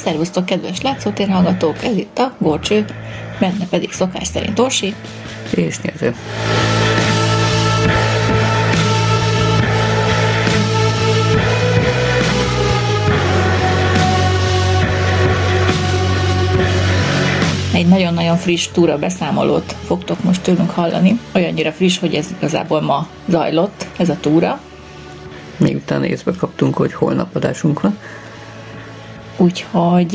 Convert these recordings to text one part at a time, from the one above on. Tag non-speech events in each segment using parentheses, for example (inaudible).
szervusztok, kedves látszótér hallgatók, ez itt a Gorcső, benne pedig szokás szerint Orsi. És nyerő. Egy nagyon-nagyon friss túra beszámolót fogtok most tőlünk hallani. Olyannyira friss, hogy ez igazából ma zajlott, ez a túra. Miután észbe kaptunk, hogy holnap adásunk van. Úgyhogy,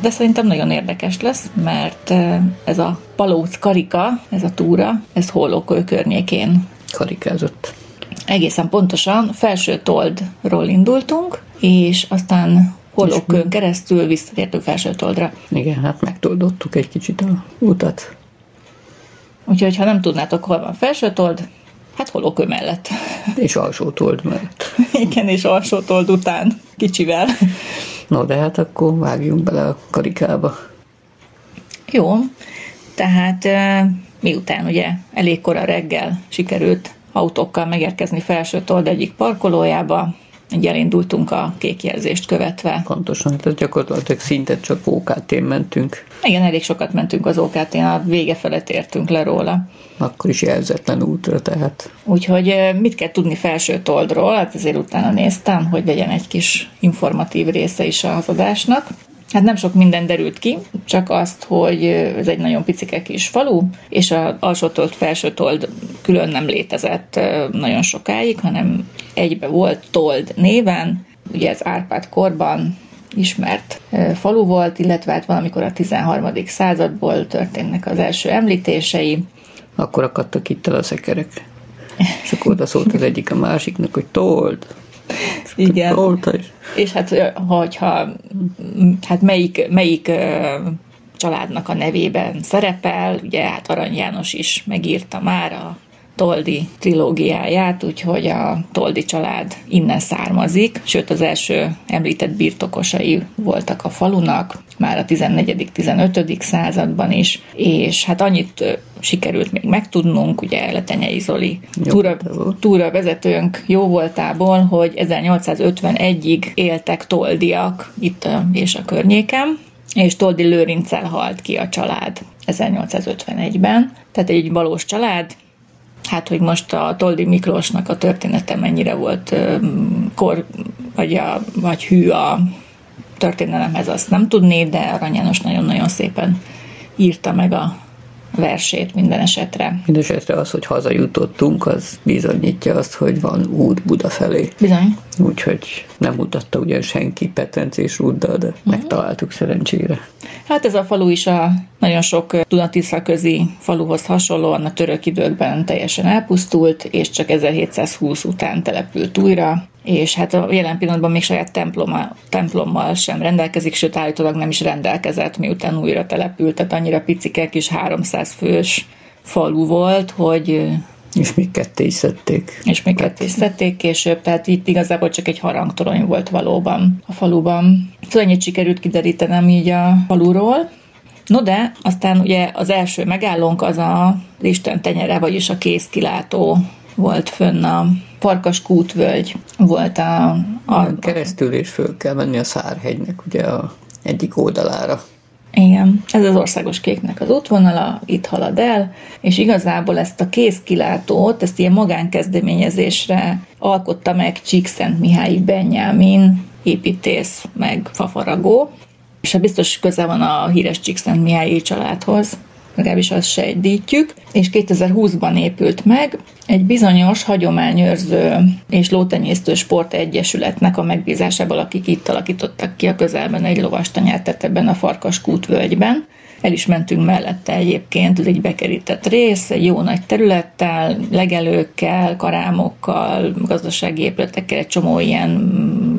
de szerintem nagyon érdekes lesz, mert ez a Palóc Karika, ez a túra, ez Hollókő környékén Karikázott. Egészen pontosan felső toldról indultunk, és aztán Hollókőn keresztül visszatértünk felső toldra. Igen, hát megtoldottuk egy kicsit a utat. Úgyhogy, ha nem tudnátok, hol van felső told, hát Hollókő mellett. És alsó told mellett. (laughs) Igen, és alsó told után, kicsivel. No, de hát akkor vágjunk bele a karikába. Jó, tehát miután ugye elég kora reggel sikerült autókkal megérkezni felső told egyik parkolójába, így elindultunk a kék jelzést követve. Pontosan, tehát gyakorlatilag szinte csak OKT-n mentünk. Igen, elég sokat mentünk az okt a vége felett értünk le róla. Akkor is jelzetlen útra, tehát. Úgyhogy mit kell tudni felső toldról? Hát ezért utána néztem, hogy legyen egy kis informatív része is az adásnak. Hát nem sok minden derült ki, csak azt, hogy ez egy nagyon picike kis falu, és az alsótold, felsőtold külön nem létezett nagyon sokáig, hanem egybe volt Told néven, ugye ez Árpád korban ismert falu volt, illetve hát valamikor a 13. századból történnek az első említései. Akkor akadtak itt el a szekerek. És akkor oda szólt az egyik a másiknak, hogy told. Igen. Tolta is. És hát, hogyha hát melyik, melyik családnak a nevében szerepel, ugye hát Arany János is megírta már a Toldi trilógiáját, úgyhogy a Toldi család innen származik, sőt az első említett birtokosai voltak a falunak, már a 14.-15. században is, és hát annyit sikerült még megtudnunk, ugye Letenyei Zoli túra, túra vezetőnk jó voltából, hogy 1851-ig éltek toldiak itt és a környéken, és Toldi Lőrincel halt ki a család 1851-ben. Tehát egy valós család, hát hogy most a Toldi Miklósnak a története mennyire volt kor, vagy, a, vagy hű a történelemhez, azt nem tudni, de Arany János nagyon-nagyon szépen írta meg a versét minden esetre. Minden esetre az, hogy hazajutottunk, az bizonyítja azt, hogy van út Buda felé. Bizony. Úgyhogy nem mutatta ugyan senki Petrencés útdal, de uh-huh. megtaláltuk szerencsére. Hát ez a falu is a nagyon sok Dunatisza közi faluhoz hasonlóan a török időkben teljesen elpusztult, és csak 1720 után települt újra, és hát a jelen pillanatban még saját temploma, templommal sem rendelkezik, sőt állítólag nem is rendelkezett, miután újra települt, tehát annyira picike kis 300 fős falu volt, hogy és még ketté is szedték. És még ketté is szedték később, tehát itt igazából csak egy harangtorony volt valóban a faluban. Szóval ennyit sikerült kiderítenem így a faluról. No de, aztán ugye az első megállónk az a Isten tenyere, vagyis a kézkilátó volt fönn a Farkas kútvölgy volt a, a... Keresztül és föl kell menni a Szárhegynek, ugye a egyik oldalára. Igen, ez az országos kéknek az útvonala, itt halad el, és igazából ezt a kézkilátót, ezt ilyen magánkezdeményezésre alkotta meg Csíkszent Mihály Benyámin, építész, meg fafaragó, és hát biztos köze van a híres Csíkszent Mihályi családhoz, legalábbis azt sejtítjük, és 2020-ban épült meg egy bizonyos hagyományőrző és lótenyésztő sportegyesületnek a megbízásából, akik itt alakítottak ki a közelben egy lovastanyát ebben a Farkas völgyben. El is mentünk mellette egyébként, ez egy bekerített rész, egy jó nagy területtel, legelőkkel, karámokkal, gazdasági épületekkel, egy csomó ilyen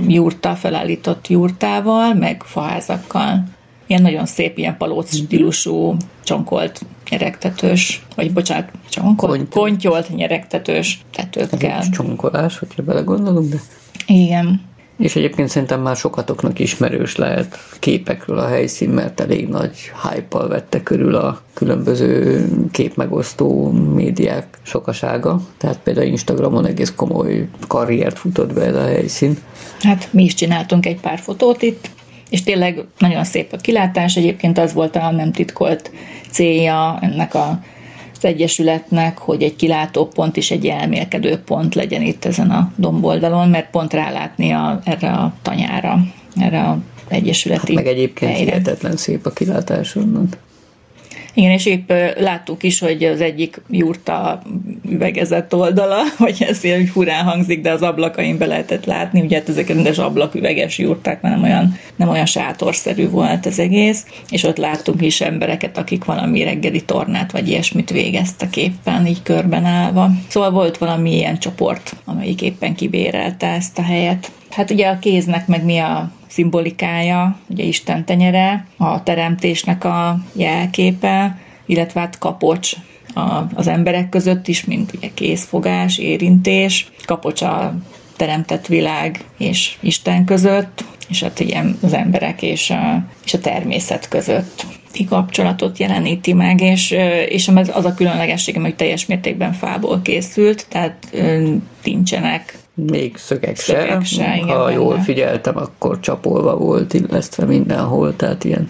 jurta, felállított jurtával, meg faházakkal ilyen nagyon szép, ilyen palóc stílusú, csonkolt nyeregtetős, vagy bocsánat, csonkolt, Kont. kontyolt nyeregtetős tetőkkel. Ez csonkolás, hogyha belegondolunk, de... Igen. És egyébként szerintem már sokatoknak ismerős lehet képekről a helyszín, mert elég nagy hype vette körül a különböző képmegosztó médiák sokasága. Tehát például Instagramon egész komoly karriert futott be ez a helyszín. Hát mi is csináltunk egy pár fotót itt, és tényleg nagyon szép a kilátás. Egyébként az volt a nem titkolt célja ennek a az Egyesületnek, hogy egy kilátópont és egy elmélkedő pont legyen itt ezen a domboldalon, mert pont rálátni a, erre a tanyára, erre a egyesületi hát meg egyébként helyre. hihetetlen szép a kilátás onnan. Igen, és épp láttuk is, hogy az egyik jurta üvegezett oldala, (laughs) vagy ez ilyen furán hangzik, de az ablakain be lehetett látni, ugye hát ezek rendes ablaküveges jurták, mert nem olyan, nem olyan sátorszerű volt az egész, és ott láttunk is embereket, akik valami reggeli tornát vagy ilyesmit végeztek éppen, így körben állva. Szóval volt valami ilyen csoport, amelyik éppen kibérelte ezt a helyet. Hát ugye a kéznek meg mi a szimbolikája, ugye Isten tenyere, a teremtésnek a jelképe, illetve hát kapocs a, az emberek között is, mint ugye kézfogás, érintés, kapocs a teremtett világ és Isten között, és hát ilyen az emberek és a, és a természet között. Kapcsolatot jeleníti meg, és, és az a különlegessége, hogy teljes mértékben fából készült, tehát nincsenek még szögek, szögek se. se igen, ha benne. jól figyeltem, akkor csapolva volt, illesztve mindenhol, tehát ilyen.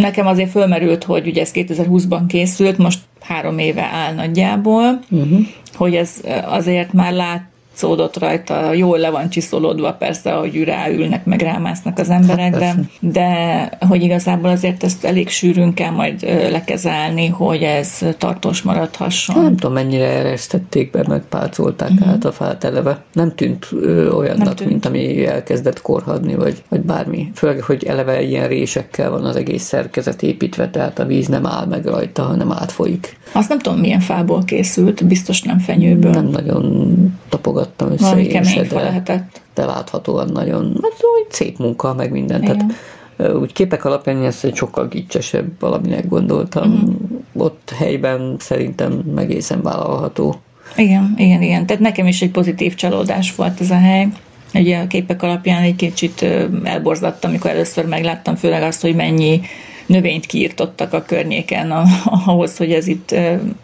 Nekem azért fölmerült, hogy ugye ez 2020-ban készült, most három éve áll nagyjából, uh-huh. hogy ez azért már lát, látszódott rajta, jól le van csiszolódva persze, hogy ráülnek, meg rámásznak az emberekre, hát de hogy igazából azért ezt elég sűrűn kell majd lekezelni, hogy ez tartós maradhasson. Nem tudom, mennyire eresztették be, meg pálcolták uh-huh. át a fát eleve. Nem tűnt ö, olyannak, Nem tűnt. mint ami elkezdett korhadni, vagy, vagy bármi. Főleg, hogy eleve ilyen résekkel van az egész szerkezet építve, tehát a víz nem áll meg rajta, hanem átfolyik. Azt nem tudom, milyen fából készült, biztos nem fenyőből. Nem nagyon tapogattam össze Valami én se, de, lehetett. de láthatóan nagyon hát, úgy szép munka, meg minden. Igen. Tehát úgy képek alapján ezt egy sokkal gicsesebb valaminek gondoltam. Uh-huh. Ott helyben szerintem egészen vállalható. Igen, igen, igen. Tehát nekem is egy pozitív csalódás volt ez a hely. Ugye a képek alapján egy kicsit elborzadtam, amikor először megláttam, főleg azt, hogy mennyi növényt kiirtottak a környéken (laughs) ahhoz, hogy ez itt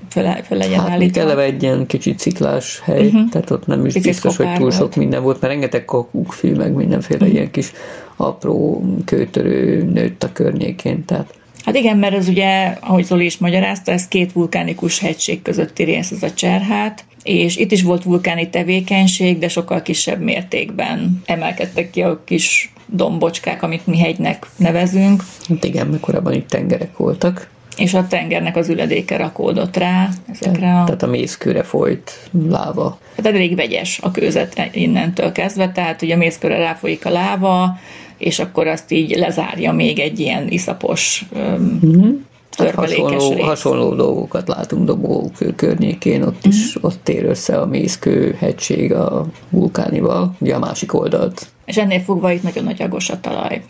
fel, fel legyen hát, állítva. eleve egy ilyen kicsit ciklás hely, uh-huh. tehát ott nem is Picit biztos, hogy túl sok volt. minden volt, mert rengeteg kakukfű, meg mindenféle uh-huh. ilyen kis apró kőtörő nőtt a környékén, tehát Hát igen, mert ez ugye, ahogy Zoli is magyarázta, ez két vulkánikus hegység közötti rész, ez a Cserhát, és itt is volt vulkáni tevékenység, de sokkal kisebb mértékben emelkedtek ki a kis dombocskák, amit mi hegynek nevezünk. Hát igen, mert korábban itt tengerek voltak. És a tengernek az üledéke rakódott rá ezekre a... Tehát a mészkőre folyt láva. Hát elég vegyes a kőzet innentől kezdve, tehát ugye a mészkőre ráfolyik a láva, és akkor azt így lezárja még egy ilyen iszapos mm-hmm. Hát hasonló, hasonló dolgokat látunk Dobó környékén, ott mm-hmm. is ott tér össze a mészkő hegység a vulkánival, ugye a másik oldalt. És ennél fogva itt nagyon nagy agos a talaj.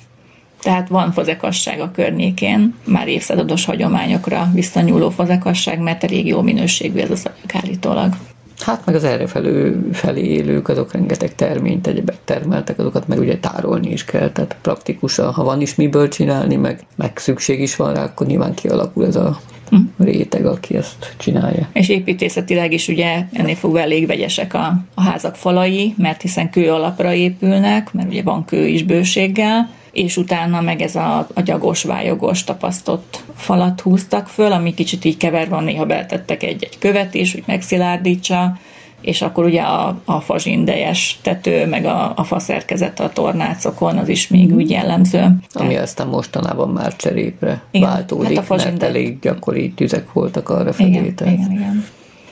Tehát van fazekasság a környékén, már évszázados hagyományokra visszanyúló fazekasság, mert elég jó minőségű ez a szavak állítólag. Hát meg az erre felő, felé élők, azok rengeteg terményt egyebet termeltek, azokat meg ugye tárolni is kell, tehát praktikusan, ha van is miből csinálni, meg, meg szükség is van rá, akkor nyilván kialakul ez a hm. réteg, aki ezt csinálja. És építészetileg is ugye ennél fogva elég vegyesek a, a házak falai, mert hiszen kő alapra épülnek, mert ugye van kő is bőséggel, és utána meg ez a, a gyagos, vályogos tapasztott falat húztak föl, ami kicsit így keverve, néha beltettek egy-egy követ is, hogy megszilárdítsa, és akkor ugye a, a fazsindejes tető, meg a, a faszerkezet a tornácokon, az is még úgy jellemző. Ami Tehát, aztán mostanában már cserépre igen, váltódik, hát a mert elég gyakori tüzek voltak arra felé. Igen, igen, igen.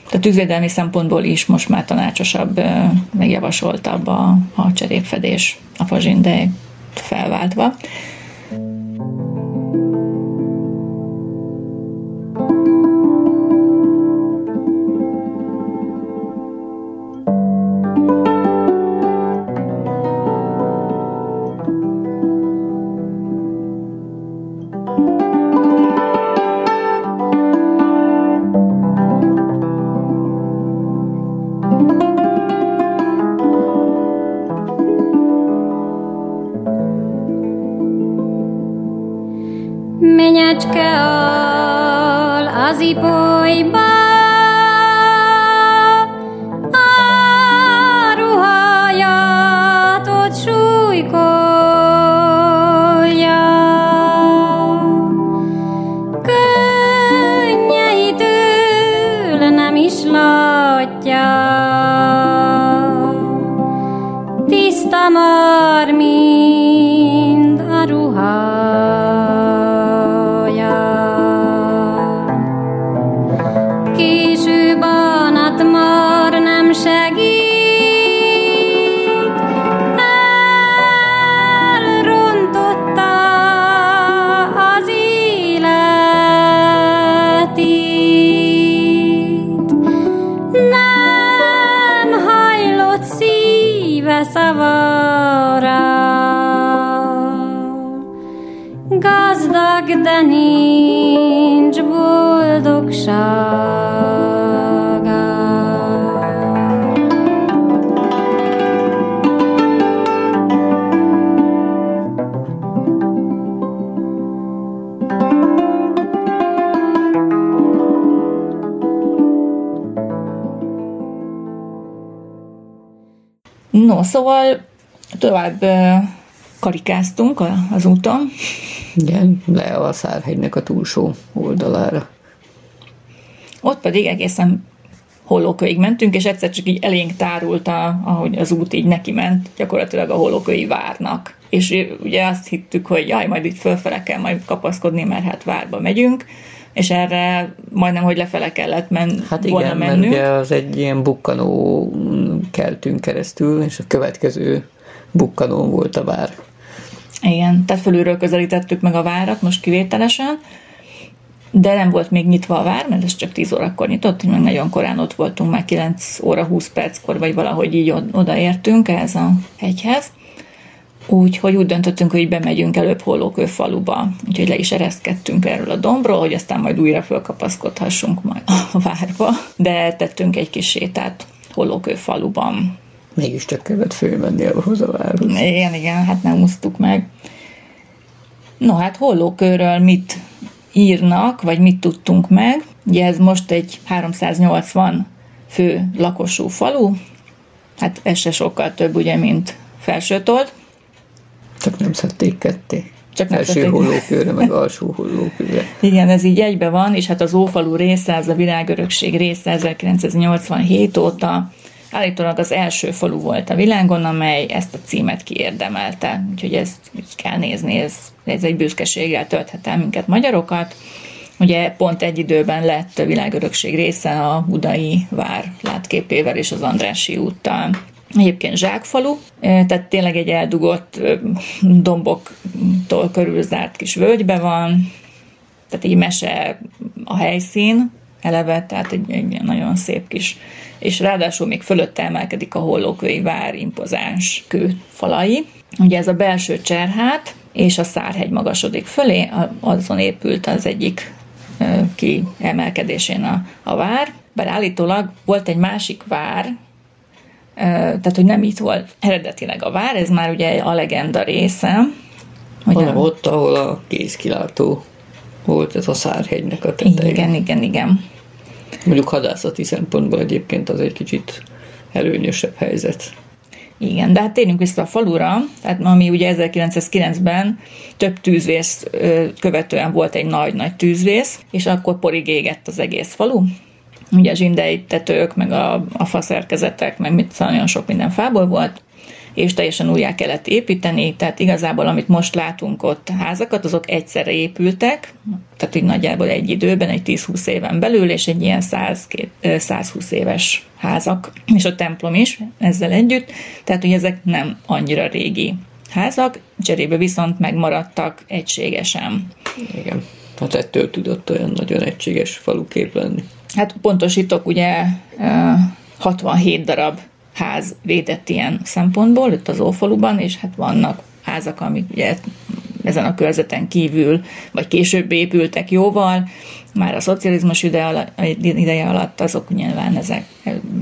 Tehát tűzvédelmi szempontból is most már tanácsosabb, megjavasoltabb a, a cserépfedés, a fazsindej felváltva. Látja. Tiszta mar, szóval tovább karikáztunk az úton, igen, le a Szárhegynek a túlsó oldalára. Ott pedig egészen hollókőig mentünk, és egyszer csak így elénk tárult, a, ahogy az út így neki ment, gyakorlatilag a hollókői várnak. És ugye azt hittük, hogy jaj, majd itt fölfele kell majd kapaszkodni, mert hát várba megyünk, és erre majdnem, hogy lefele kellett men, hát igen, volna mennünk. mert ugye az egy ilyen bukkanó keltünk keresztül, és a következő bukkanó volt a vár. Igen, tehát fölülről közelítettük meg a várat, most kivételesen, de nem volt még nyitva a vár, mert ez csak 10 órakor nyitott, meg nagyon korán ott voltunk, már 9 óra 20 perckor, vagy valahogy így odaértünk ehhez a hegyhez. Úgyhogy úgy döntöttünk, hogy bemegyünk előbb Hollókő faluba. Úgyhogy le is ereszkedtünk erről a dombról, hogy aztán majd újra fölkapaszkodhassunk majd a várba. De tettünk egy kis sétát Hollókő faluban mégiscsak kellett fölmenni ahhoz a várhoz. Igen, igen, hát nem úsztuk meg. No, hát hollókörről mit írnak, vagy mit tudtunk meg. Ugye ez most egy 380 fő lakosú falu, hát ez se sokkal több, ugye, mint Felsőtold. Csak nem szedték ketté. Csak Első hollókőre, meg alsó hollókőre. Igen, ez így egybe van, és hát az Ófalu része, ez a világörökség része 1987 óta Állítólag az első falu volt a világon, amely ezt a címet kiérdemelte. Úgyhogy ezt így kell nézni, ez, ez egy büszkeséggel tölthet el minket magyarokat. Ugye pont egy időben lett a világörökség része a Budai vár látképével és az Andrási úttal. Egyébként zsákfalu, tehát tényleg egy eldugott domboktól körül zárt kis völgybe van, tehát egy mese a helyszín eleve, tehát egy, egy nagyon szép kis és ráadásul még fölötte emelkedik a hollókői vár impozáns kőfalai. Ugye ez a belső cserhát, és a Szárhegy magasodik fölé, azon épült az egyik ki emelkedésén a, a vár, bár állítólag volt egy másik vár, tehát hogy nem itt volt eredetileg a vár, ez már ugye a legenda része. Hanem ott, ahol a kézkilátó volt ez a Szárhegynek a tetején. Igen, igen, igen. Mondjuk hadászati szempontból egyébként az egy kicsit előnyösebb helyzet. Igen, de hát térjünk vissza a falura, tehát ami ugye 1909-ben több tűzvész követően volt egy nagy-nagy tűzvész, és akkor porig égett az egész falu. Ugye a zsindei tetők, meg a, a faszerkezetek, meg mit, szóval nagyon sok minden fából volt, és teljesen újjá kellett építeni, tehát igazából amit most látunk ott házakat, azok egyszerre épültek, tehát így nagyjából egy időben, egy 10-20 éven belül, és egy ilyen 100, 120 éves házak, és a templom is ezzel együtt, tehát hogy ezek nem annyira régi házak, cserébe viszont megmaradtak egységesen. Igen, hát ettől tudott olyan nagyon egységes falukép lenni. Hát pontosítok, ugye 67 darab ház védett ilyen szempontból, itt az Ófaluban, és hát vannak házak, amik ugye ezen a körzeten kívül, vagy később épültek jóval, már a szocializmus ide ideje alatt azok nyilván ezek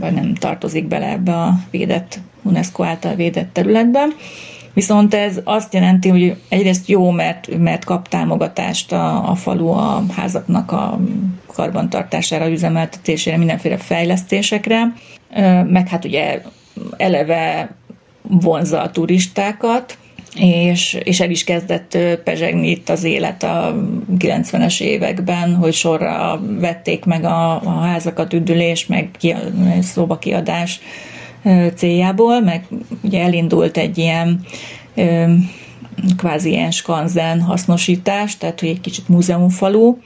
nem tartozik bele ebbe a védett, UNESCO által védett területbe. Viszont ez azt jelenti, hogy egyrészt jó, mert, mert kap támogatást a, a falu a házaknak a karbantartására, üzemeltetésére, mindenféle fejlesztésekre, meg hát ugye eleve vonza a turistákat, és, és el is kezdett pezsegni itt az élet a 90-es években, hogy sorra vették meg a, a házakat üdülés, meg ki, szóba kiadás céljából, meg ugye elindult egy ilyen kvázi ilyen skanzen hasznosítás, tehát hogy egy kicsit múzeumfalú,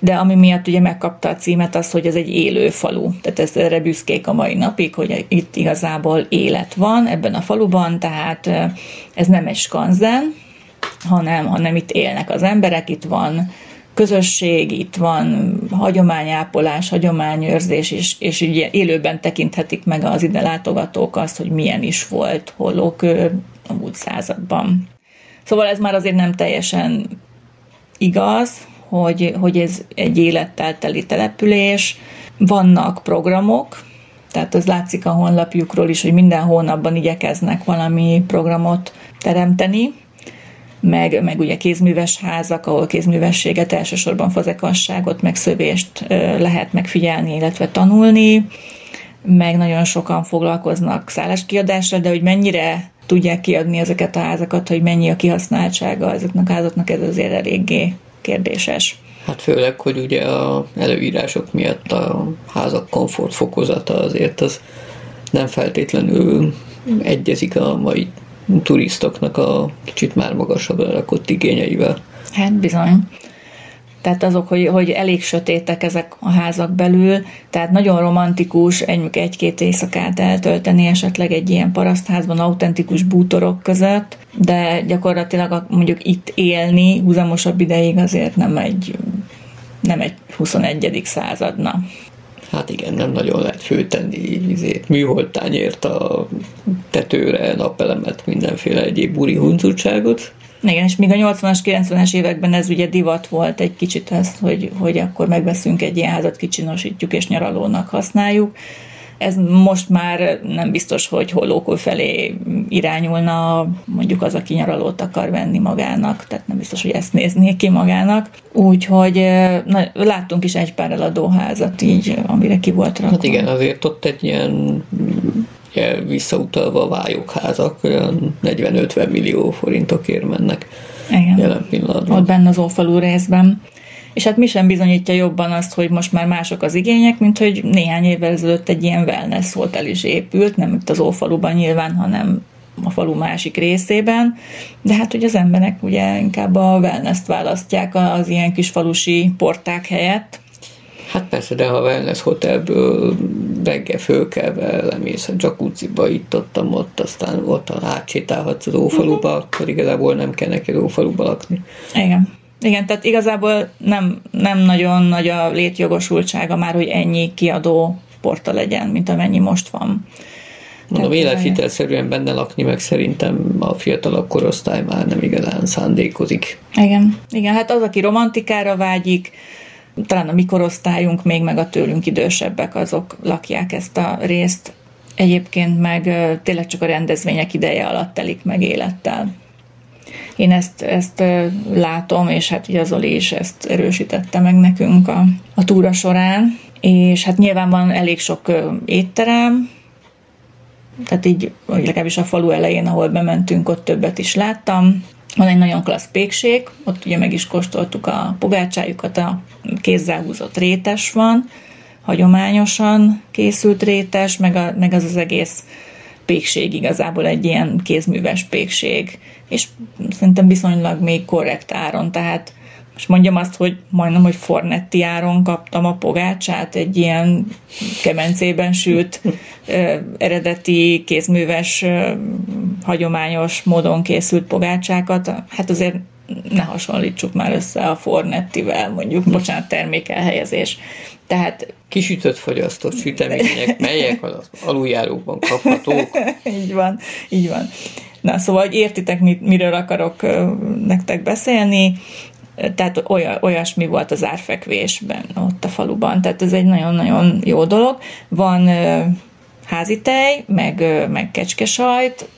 de ami miatt ugye megkapta a címet az, hogy ez egy élő falu. Tehát ez erre büszkék a mai napig, hogy itt igazából élet van ebben a faluban, tehát ez nem egy skanzen, hanem, hanem itt élnek az emberek, itt van közösség, itt van hagyományápolás, hagyományőrzés, és, és ugye élőben tekinthetik meg az ide látogatók azt, hogy milyen is volt hollókő a múlt században. Szóval ez már azért nem teljesen igaz, hogy, hogy ez egy élettel teli település, vannak programok, tehát az látszik a honlapjukról is, hogy minden hónapban igyekeznek valami programot teremteni, meg, meg ugye kézműves házak, ahol kézművességet, elsősorban fazekasságot, meg szövést lehet megfigyelni, illetve tanulni, meg nagyon sokan foglalkoznak szálláskiadással, de hogy mennyire tudják kiadni ezeket a házakat, hogy mennyi a kihasználtsága ezeknek a házaknak, ez azért eléggé kérdéses. Hát főleg, hogy ugye a előírások miatt a házak komfort fokozata azért az nem feltétlenül egyezik a mai turistoknak a kicsit már magasabbra rakott igényeivel. Hát bizony. Tehát azok, hogy, hogy elég sötétek ezek a házak belül, tehát nagyon romantikus egy, egy-két éjszakát eltölteni esetleg egy ilyen parasztházban, autentikus bútorok között, de gyakorlatilag mondjuk itt élni húzamosabb ideig azért nem egy, nem egy 21. századna. Hát igen, nem nagyon lehet főtenni izét, műholdtányért a tetőre, napelemet, mindenféle egyéb buri huncutságot. Igen, és még a 80-as, 90-es években ez ugye divat volt egy kicsit ez, hogy, hogy akkor megveszünk egy ilyen házat, kicsinosítjuk és nyaralónak használjuk. Ez most már nem biztos, hogy hollókul felé irányulna mondjuk az, aki nyaralót akar venni magának, tehát nem biztos, hogy ezt nézné ki magának. Úgyhogy na, láttunk is egy pár eladóházat így, amire ki volt rakva. Hát igen, azért ott egy ilyen ugye visszautalva a vályokházak olyan 40-50 millió forintokért mennek Igen. jelen pillanatban. Ott benne az ófalú részben. És hát mi sem bizonyítja jobban azt, hogy most már mások az igények, mint hogy néhány évvel ezelőtt egy ilyen wellness hotel is épült, nem itt az Ófaluban nyilván, hanem a falu másik részében, de hát hogy az emberek ugye inkább a wellness-t választják az ilyen kis falusi porták helyett, Hát persze, de ha wellness hotelből reggel fölkelve lemész a jacuzziba, itt ott, ott, aztán ott átsétálhatsz az ófaluba, uh-huh. akkor igazából nem kell neked ófaluba lakni. Igen. Igen, tehát igazából nem, nem nagyon nagy a létjogosultsága már, hogy ennyi kiadó porta legyen, mint amennyi most van. Mondom, élethitelszerűen benne lakni, meg szerintem a fiatalabb korosztály már nem igazán szándékozik. Igen, igen, hát az, aki romantikára vágyik, talán a mikorosztályunk, még meg a tőlünk idősebbek, azok lakják ezt a részt. Egyébként meg tényleg csak a rendezvények ideje alatt telik meg élettel. Én ezt, ezt látom, és hát ugye az Oli is ezt erősítette meg nekünk a, a túra során, és hát nyilván van elég sok étterem, tehát így, legalábbis a falu elején, ahol bementünk, ott többet is láttam, van egy nagyon klassz pékség, ott ugye meg is kóstoltuk a pogácsájukat, a kézzel húzott rétes van, hagyományosan készült rétes, meg, a, meg az az egész pékség igazából egy ilyen kézműves pékség, és szerintem viszonylag még korrekt áron, tehát és mondjam azt, hogy majdnem, hogy Fornetti áron kaptam a pogácsát, egy ilyen kemencében sült ö, eredeti kézműves, ö, hagyományos módon készült pogácsákat. Hát azért ne hasonlítsuk már össze a Fornettivel, mondjuk, bocsánat, termékelhelyezés. Tehát kisütött fogyasztott sütemények, melyek az aluljárókban kaphatók. (laughs) így van, így van. Na, szóval, hogy értitek, miről akarok nektek beszélni tehát olyasmi volt az árfekvésben ott a faluban, tehát ez egy nagyon-nagyon jó dolog. Van házi tej, meg, meg kecskesajt,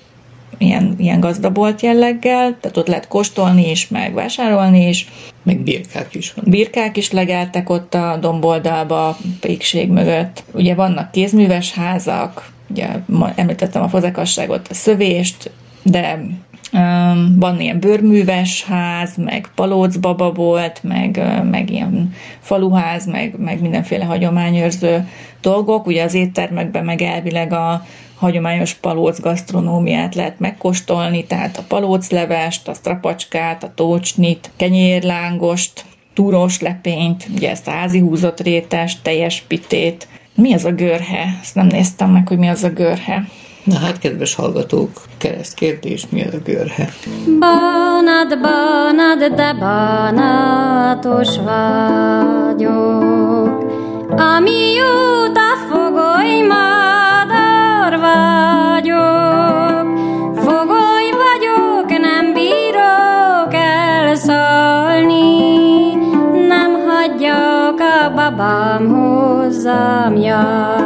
ilyen, ilyen gazdabolt jelleggel, tehát ott lehet kóstolni is, meg vásárolni is. Meg birkák is van. Birkák is legeltek ott a domboldalba, a pékség mögött. Ugye vannak kézműves házak, ugye említettem a fozekasságot, a szövést, de van ilyen bőrműves ház, meg palócbaba volt, meg, meg ilyen faluház, meg, meg mindenféle hagyományőrző dolgok. Ugye az éttermekben meg elvileg a hagyományos palóc gasztronómiát lehet megkóstolni, tehát a palóclevest, a strapacskát, a tócsnit, kenyérlángost, túros lepényt, ugye ezt a házi húzott rétest, teljes pitét. Mi az a görhe? Ezt nem néztem meg, hogy mi az a görhe. Na hát, kedves hallgatók, kereszt kérdés, mi az a görhe? Banat, banat, de banatos vagyok, amióta fogoly madar vagyok. Fogoly vagyok, nem bírok elszalni, nem hagyjak a babám hozzám járni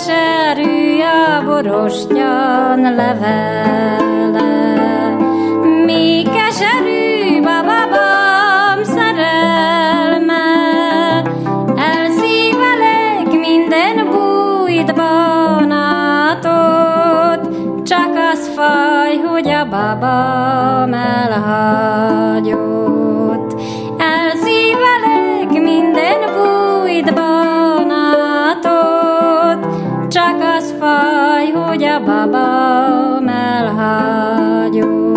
keserű a borostyan levele. Mi keserű a babám szerelme, elszívelek minden bújt banátot, csak az faj, hogy a babám elhagyott. Babám elhagyott.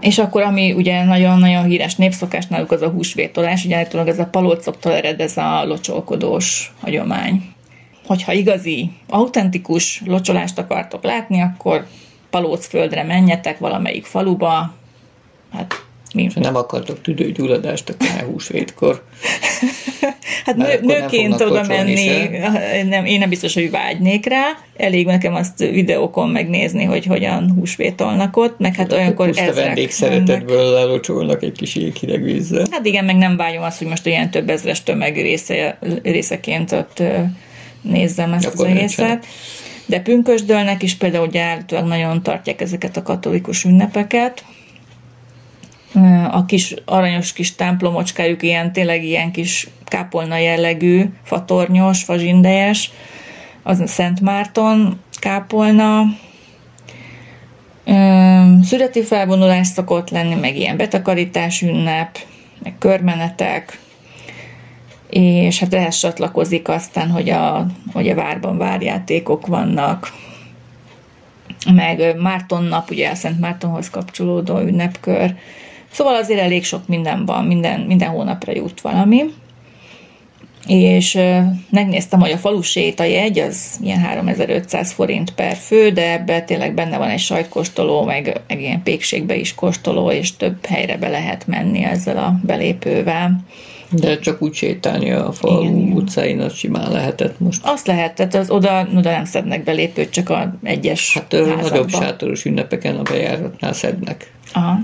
És akkor, ami ugye nagyon-nagyon híres népszokás náluk, az a húsvétolás, ugye állítólag ez a palócoktól ered ez a locsolkodós hagyomány. Hogyha igazi, autentikus locsolást akartok látni, akkor palócföldre menjetek valamelyik faluba, hát? És nem akartok tüdőgyulladást a húsvétkor. (laughs) hát nő, nőként oda menni, nem, én nem biztos, hogy vágynék rá. Elég nekem azt videókon megnézni, hogy hogyan húsvétolnak ott, meg hát olyankor ezrek vendég szeretetből lelocsolnak egy kis éghideg vízzel. Hát igen, meg nem vágyom azt, hogy most ilyen több ezres tömeg része, részeként ott nézzem ezt Akkor az egészet. Nincsen. De pünkösdölnek is például ugye állítólag nagyon tartják ezeket a katolikus ünnepeket. A kis aranyos kis templomocskájuk ilyen tényleg ilyen kis kápolna jellegű, fatornyos, fazsindejes, az Szent Márton kápolna, születi felvonulás szokott lenni, meg ilyen betakarítás ünnep, meg körmenetek, és hát ehhez csatlakozik aztán, hogy a, hogy a várban várjátékok vannak, meg Márton nap, ugye a Szent Mártonhoz kapcsolódó ünnepkör. Szóval azért elég sok minden van, minden, minden hónapra jut valami. És megnéztem, hogy a falu jegy, az ilyen 3500 forint per fő, de ebbe tényleg benne van egy sajtkóstoló, meg, meg ilyen pékségbe is kóstoló, és több helyre be lehet menni ezzel a belépővel. De csak úgy sétálni a falu Igen, utcáin, az simán lehetett most. Azt lehet, tehát az oda, oda nem szednek belépőt, csak a egyes Hát házakba. nagyobb sátoros ünnepeken a bejáratnál szednek. Aha.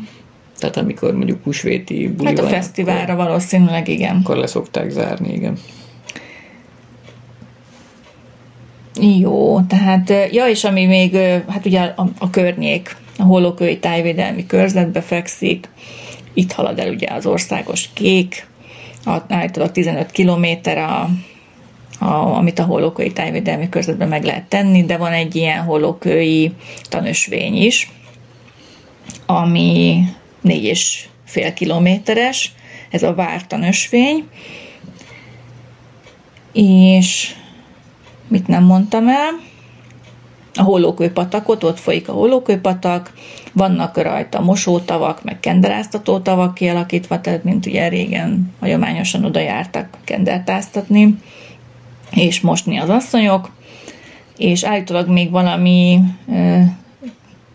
Tehát amikor mondjuk húsvéti buli Hát a van, fesztiválra akkor, valószínűleg igen. Akkor leszokták zárni, igen. Jó, tehát, ja, és ami még, hát ugye a, a környék, a hollókői tájvédelmi körzetbe fekszik, itt halad el ugye az országos kék, állítólag 15 kilométer a, a, amit a hollókői tájvédelmi körzetben meg lehet tenni, de van egy ilyen hollókői tanösvény is, ami négy és fél kilométeres, ez a vártanösvény, és mit nem mondtam el, a hollókőpatakot, ott folyik a hollókőpatak, vannak rajta mosótavak, meg kenderáztató tavak kialakítva, tehát mint ugye régen hagyományosan oda jártak kendertáztatni, és mosni az asszonyok, és állítólag még valami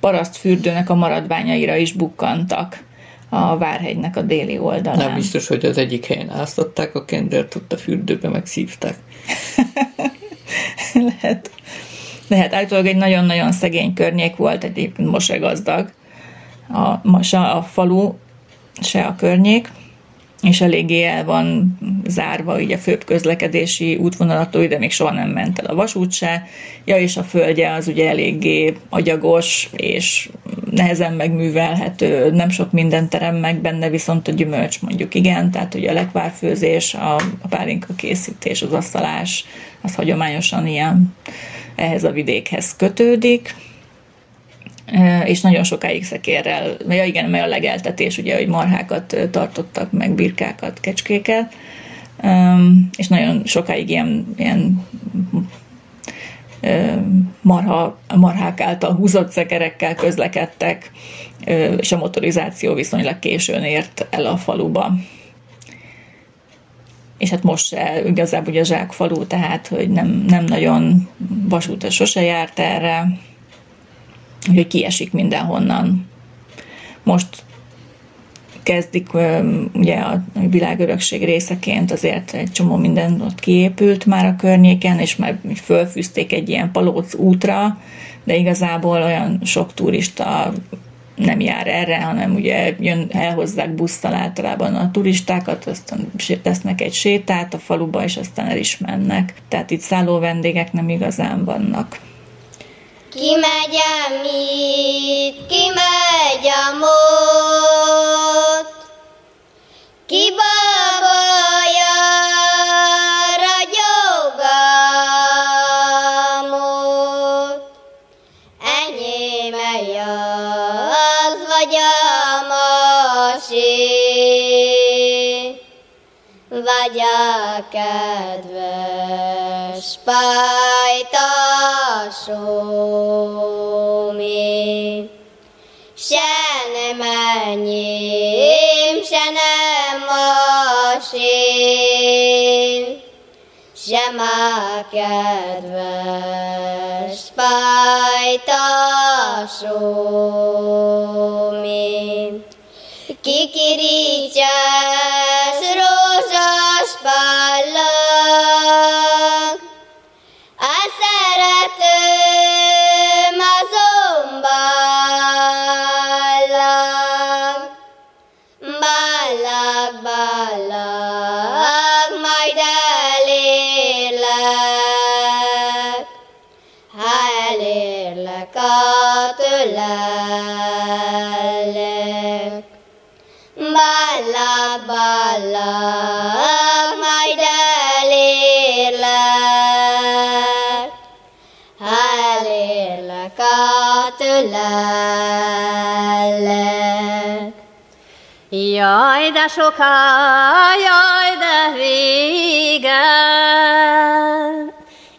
parasztfürdőnek a maradványaira is bukkantak a Várhegynek a déli oldalán. Nem biztos, hogy az egyik helyen áztatták a kendert, ott a fürdőbe megszívták. (laughs) Lehet hát állítólag egy nagyon-nagyon szegény környék volt, egyébként most se gazdag a, se a falu, se a környék, és eléggé el van zárva így a főbb közlekedési útvonalattól, ide még soha nem ment el a vasút se. Ja, és a földje az ugye eléggé agyagos, és nehezen megművelhető, nem sok minden terem meg benne, viszont a gyümölcs mondjuk igen, tehát ugye a lekvárfőzés, a, a pálinka készítés, az asztalás, az hagyományosan ilyen ehhez a vidékhez kötődik és nagyon sokáig szekérrel, ja igen, mert a legeltetés, ugye, hogy marhákat tartottak, meg birkákat, kecskéket, és nagyon sokáig ilyen, ilyen marha, marhák által húzott szekerekkel közlekedtek, és a motorizáció viszonylag későn ért el a faluba. És hát most se, igazából ugye a zsákfalu, tehát hogy nem, nem nagyon vasút sose járt erre, hogy kiesik mindenhonnan. Most kezdik ugye a világörökség részeként azért egy csomó minden ott kiépült már a környéken, és már fölfűzték egy ilyen palóc útra, de igazából olyan sok turista nem jár erre, hanem ugye jön, elhozzák busztal általában a turistákat, aztán tesznek egy sétát a faluba, és aztán el is mennek. Tehát itt szálló vendégek nem igazán vannak. Ki megy mit, ki megy a mót, ki babolja ragyogamot, enyém az vagy a masé, vagy a kedves pajta sómi. Se nem enyém, se nem masén, sem a kedves pajtasómi. Kikirítjas rózsas pallag, ballag, majd elérlek, elérlek a tőlelek. Jaj, de soká, jaj, de régen,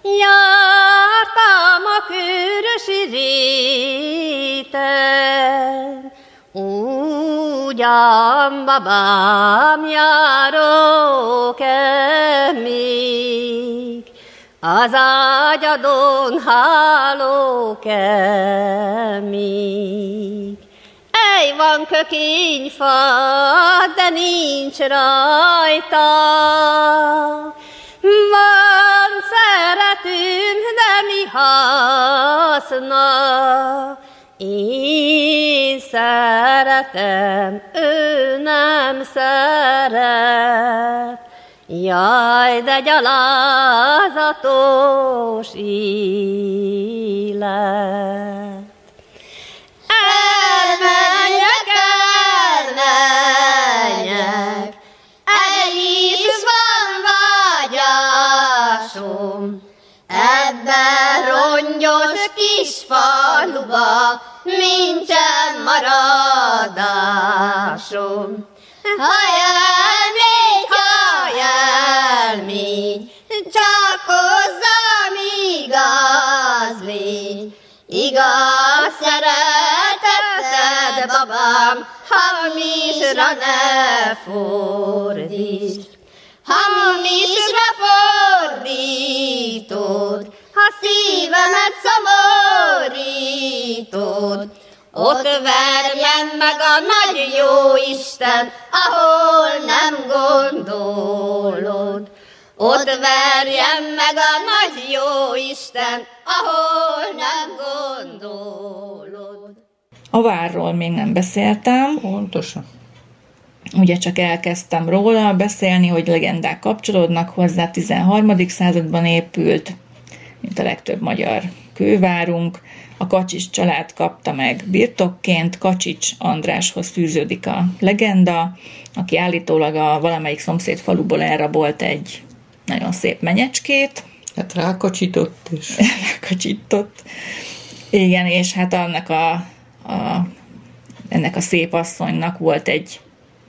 jártam a körösi réten, ugyan babám járok-e még, az ágyadon hálók-e még. Ej, van kökényfa, de nincs rajta. Van szeretünk, de mi haszna? Én szeretem, ő nem szeret. Jaj, de gyalázatos élet. Elmenjek, elmenjek, el is van vágyásom, ebben rongyos kis faluba nincsen maradásom. Ha elmégy, ha elmégy, csak hozzám igaz légy, Igaz szereteted, babám, hamisra ne fordítsd. Hamisra fordítod, ha szívemet szomorítod. Ott verjen meg a nagy jó Isten, ahol nem gondolod. Ott verjen meg a nagy jó Isten, ahol nem gondolod. A várról még nem beszéltem. Pontosan. Ugye csak elkezdtem róla beszélni, hogy legendák kapcsolódnak hozzá, 13. században épült, mint a legtöbb magyar kővárunk, a Kacsics család kapta meg birtokként, Kacsics Andráshoz fűződik a legenda, aki állítólag a valamelyik szomszéd faluból elrabolt egy nagyon szép menyecskét. Hát rákacsitott is. (laughs) rákacsitott. Igen, és hát annak a, a, ennek a szép asszonynak volt egy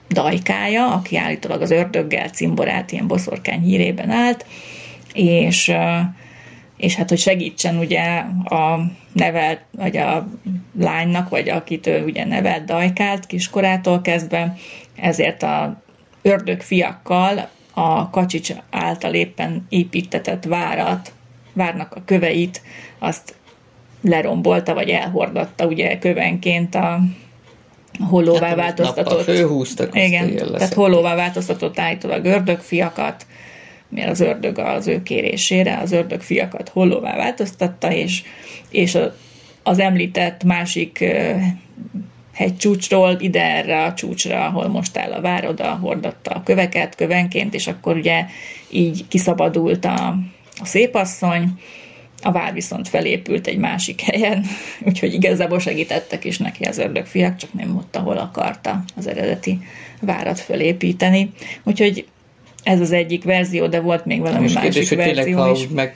dajkája, aki állítólag az ördöggel cimborát ilyen boszorkány hírében állt, és, és hát, hogy segítsen ugye a nevelt, vagy a lánynak, vagy akit ő ugye nevelt dajkált kiskorától kezdve, ezért a ördög fiakkal a Kacsics által éppen építetett várat, várnak a köveit, azt lerombolta, vagy elhordatta ugye kövenként a hollóvá hát, változtatott. Főhúztak, igen, tehát hollóvá változtatott állítólag ördögfiakat, mert az ördög az ő kérésére az ördög fiakat hollóvá változtatta, és, és az említett másik hegycsúcsról ide erre a csúcsra, ahol most áll a vár, oda hordatta a köveket kövenként, és akkor ugye így kiszabadult a, a szépasszony, a vár viszont felépült egy másik helyen, (laughs) úgyhogy igazából segítettek is neki az ördögfiak, csak nem ott, ahol akarta az eredeti várat felépíteni. Úgyhogy ez az egyik verzió, de volt még valami Most másik kérdés, verzió hogy tényleg, is. Ha meg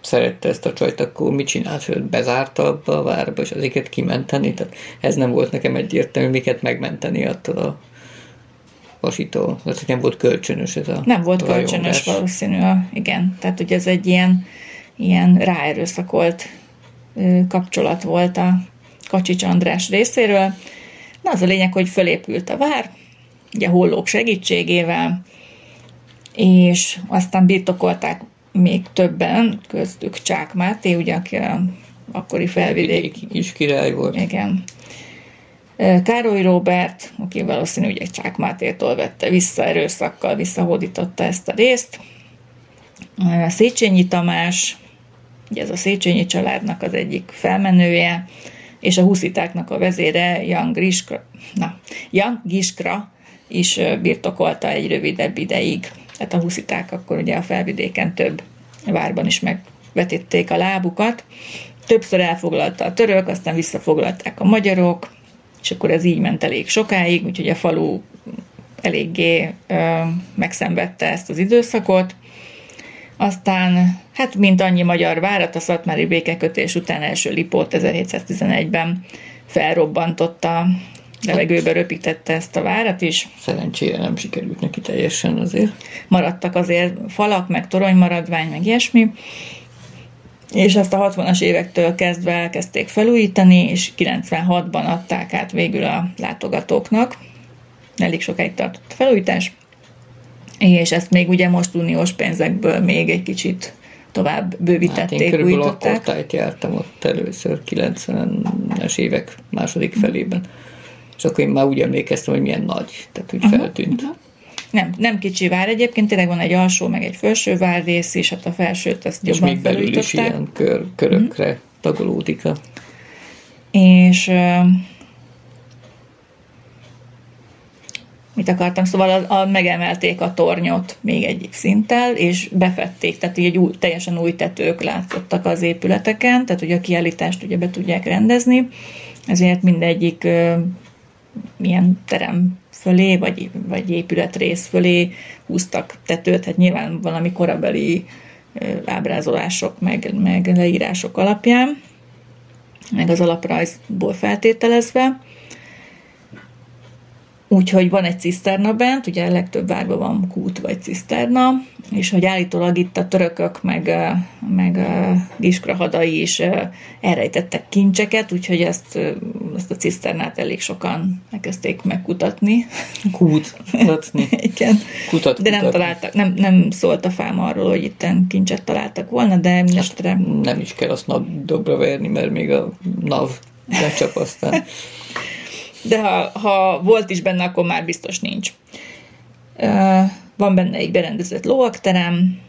szerette ezt a csajt, akkor mit csinált, hogy bezárta abba a várba, és azért kimenteni? Tehát ez nem volt nekem egyértelmű, miket megmenteni attól a vasító. Tehát, nem volt kölcsönös ez a Nem volt rajongás. kölcsönös valószínű, igen. Tehát, hogy ez egy ilyen, ilyen ráerőszakolt kapcsolat volt a Kacsics András részéről. Na az a lényeg, hogy fölépült a vár, ugye hollók segítségével, és aztán birtokolták még többen, köztük Csák Máté, ugye, aki a akkori felvidék. is király volt. Igen. Károly Robert, aki valószínű ugye Csák Mátétól vette vissza, erőszakkal visszahódította ezt a részt. Széchenyi Tamás, ugye ez a Széchenyi családnak az egyik felmenője, és a huszitáknak a vezére Jan Griskra, na, Jan Giskra is birtokolta egy rövidebb ideig tehát a husziták akkor ugye a felvidéken több várban is megvetették a lábukat. Többször elfoglalta a török, aztán visszafoglalták a magyarok, és akkor ez így ment elég sokáig, úgyhogy a falu eléggé ö, megszenvedte ezt az időszakot. Aztán, hát mint annyi magyar várat, a szatmári békekötés után első Lipót 1711-ben felrobbantotta levegőbe röpítette ezt a várat is. Szerencsére nem sikerült neki teljesen azért. Maradtak azért falak, meg toronymaradvány, meg ilyesmi. És ezt a 60-as évektől kezdve elkezdték felújítani, és 96-ban adták át végül a látogatóknak. Elég sokáig tartott a felújítás. És ezt még ugye most uniós pénzekből még egy kicsit tovább bővítették, hát én körülbelül akkor tájt jártam ott először, 90-es évek második felében. És akkor én már úgy emlékeztem, hogy milyen nagy, tehát úgy uh-huh, feltűnt. Uh-huh. Nem, nem kicsi vár egyébként, tényleg van egy alsó, meg egy felső vár rész, és hát a felsőt ezt és még belül is ilyen kör, körökre uh-huh. tagolódik a... És uh, mit akartam, szóval a, a, megemelték a tornyot még egy szinttel, és befették, tehát így új, teljesen új tetők látszottak az épületeken, tehát hogy a kiállítást ugye be tudják rendezni, ezért mindegyik milyen terem fölé, vagy, vagy épületrész fölé húztak tetőt, hát nyilván valami korabeli ábrázolások, meg, meg leírások alapján, meg az alaprajzból feltételezve. Úgyhogy van egy ciszterna bent, ugye a legtöbb várban van kút vagy ciszterna, és hogy állítólag itt a törökök meg, meg Giskrahadai is elrejtettek kincseket, úgyhogy ezt, ezt a ciszternát elég sokan elkezdték megkutatni. Kutatni. (laughs) Igen. Kutat, de nem találtak, nem, nem szólt a fám arról, hogy itt kincset találtak volna, de mindesetre... Nem is kell azt dobra verni, mert még a NAV lecsap aztán. (laughs) de ha, ha volt is benne, akkor már biztos nincs. Van benne egy berendezett lovakterem,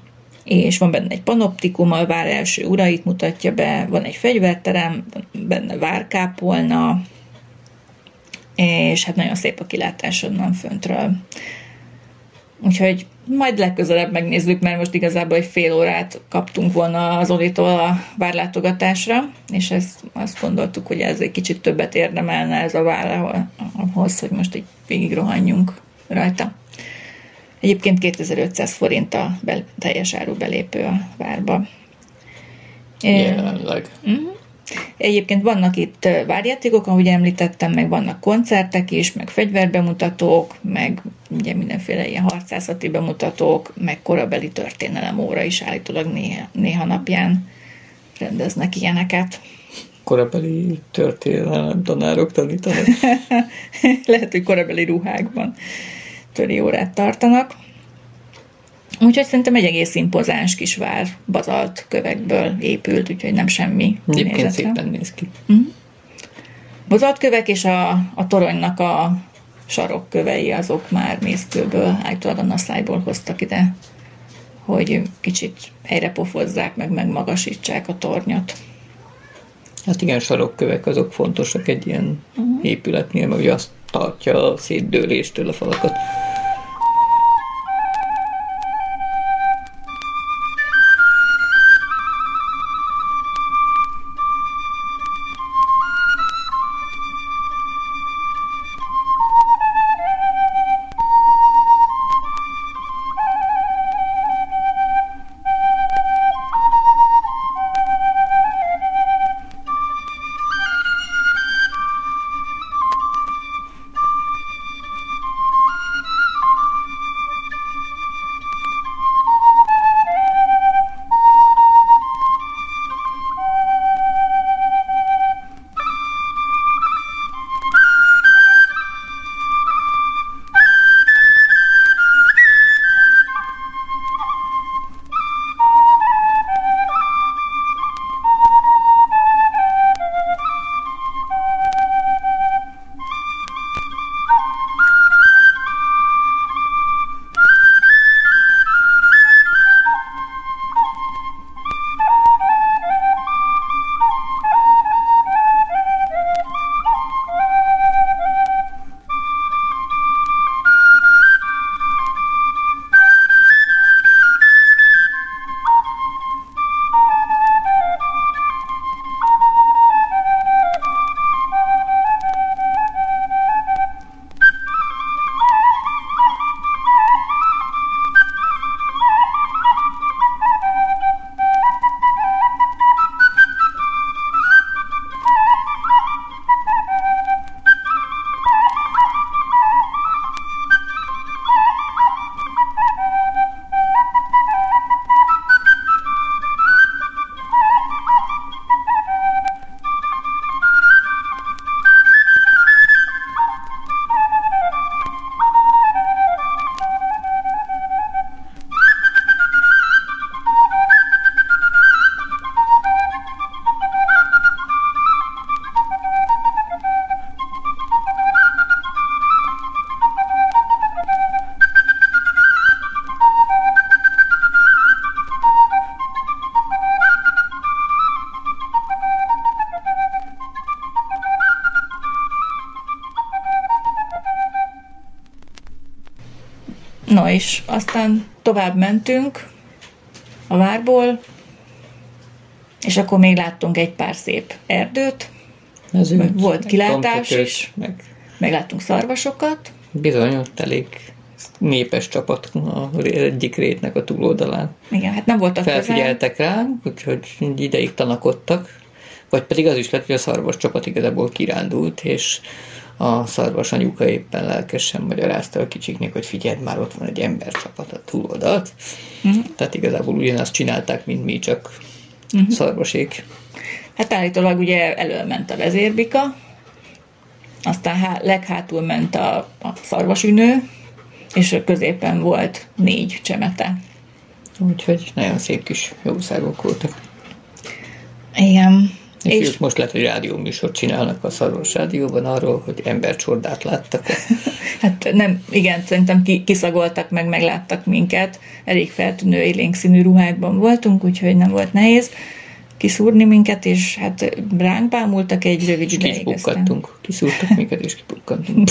és van benne egy panoptikum, a vár első urait mutatja be, van egy fegyverterem, benne várkápolna, és hát nagyon szép a kilátás onnan föntről. Úgyhogy majd legközelebb megnézzük, mert most igazából egy fél órát kaptunk volna az Olitól a várlátogatásra, és ezt azt gondoltuk, hogy ez egy kicsit többet érdemelne ez a vár ahhoz, hogy most egy végig rohanjunk rajta. Egyébként 2500 forint a bel- teljes áru belépő a várba. Jelenleg. Uh-huh. Egyébként vannak itt várjátékok, ahogy említettem, meg vannak koncertek is, meg fegyverbemutatók, meg ugye mindenféle ilyen harcászati bemutatók, meg korabeli történelem óra is állítólag néha, néha napján rendeznek ilyeneket. Korabeli történelem tanárok tanítanak? (laughs) Lehet, hogy korabeli ruhákban töri órát tartanak. Úgyhogy szerintem egy egész impozáns kis vár bazalt kövekből épült, úgyhogy nem semmi Egyébként szépen néz ki. Uh-huh. Bazalt kövek és a, a toronynak a sarokkövei azok már mészkőből, állítólag a naszájból hoztak ide, hogy kicsit helyre pofozzák, meg megmagasítsák a tornyot. Hát igen, sarokkövek azok fontosak egy ilyen uh-huh. épületnél, mert ugye azt tartja a szétdőléstől a falakat. És aztán tovább mentünk a várból, és akkor még láttunk egy pár szép erdőt, Ez meg volt kilátás is, meg... megláttunk szarvasokat. Bizony, ott elég népes csapat a egyik rétnek a túloldalán. Igen, hát nem voltak Felfigyeltek közel. rá, úgyhogy ideig tanakodtak, vagy pedig az is lett, hogy a szarvas csapat igazából kirándult, és a szarvas anyuka éppen lelkesen magyarázta a kicsiknek, hogy figyeld már, ott van egy embercsapat a túloldalt. Uh-huh. Tehát igazából ugyanazt csinálták, mint mi, csak uh-huh. szarvasék. Hát állítólag ugye előment a vezérbika, aztán há- leghátul ment a, a szarvasünő, és a középen volt négy csemete. Úgyhogy nagyon szép kis jószágok voltak. Igen. És, és ők most lehet, hogy rádióműsort csinálnak a Szaros Rádióban arról, hogy embercsordát láttak. (laughs) hát nem, igen, szerintem kiszagoltak meg, megláttak minket. Elég feltűnő élénk színű ruhákban voltunk, úgyhogy nem volt nehéz kiszúrni minket, és hát ránk bámultak egy rövid ideig. Kiszúrtak minket, és kipukkantunk.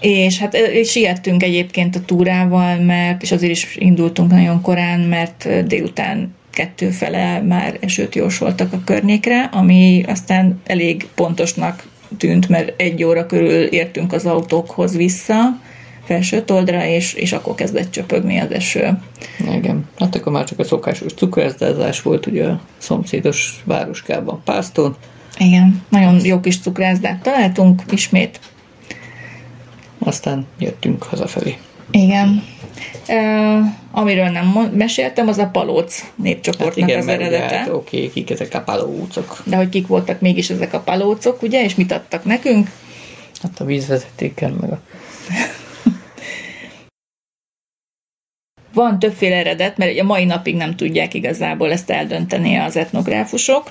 És hát és siettünk egyébként a túrával, mert, és azért is indultunk nagyon korán, mert délután kettő fele már esőt jósoltak a környékre, ami aztán elég pontosnak tűnt, mert egy óra körül értünk az autókhoz vissza, felső toldra, és, és akkor kezdett csöpögni az eső. Igen, hát akkor már csak a szokásos cukrászdázás volt ugye a szomszédos városkában, Pászton. Igen, nagyon jó kis cukrászdát találtunk ismét. Aztán jöttünk hazafelé. Igen. Amiről nem meséltem, az a Palóc népcsoportnak hát igen, az eredete. Hát, oké, okay, kik ezek a palócok. De hogy kik voltak mégis ezek a palócok, ugye, és mit adtak nekünk? Hát a vízvezetéken, meg a... (laughs) Van többféle eredet, mert a mai napig nem tudják igazából ezt eldönteni az etnográfusok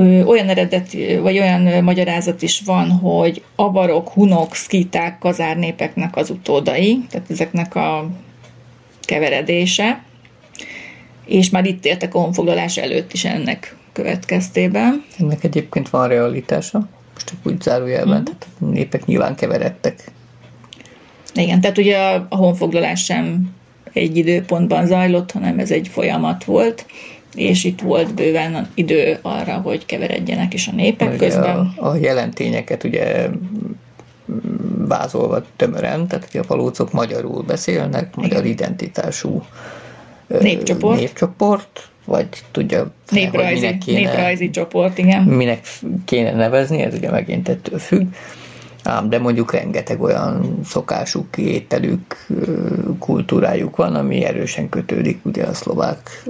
olyan eredet, vagy olyan magyarázat is van, hogy avarok, hunok, szkíták, kazárnépeknek az utódai, tehát ezeknek a keveredése, és már itt éltek a honfoglalás előtt is ennek következtében. Ennek egyébként van realitása, most csak úgy zárójelben, mm. tehát a népek nyilván keveredtek. Igen, tehát ugye a, a honfoglalás sem egy időpontban zajlott, hanem ez egy folyamat volt, és itt volt bőven idő arra, hogy keveredjenek is a népek ugye közben. A, a jelentényeket ugye vázolva tömören, tehát a palócok magyarul beszélnek, magyar identitású népcsoport, népcsoport vagy tudja, néprajzi, minek kéne, néprajzi csoport, igen. Minek kéne nevezni, ez ugye megint ettől függ. Ám, de mondjuk rengeteg olyan szokásuk, ételük, kultúrájuk van, ami erősen kötődik ugye a szlovák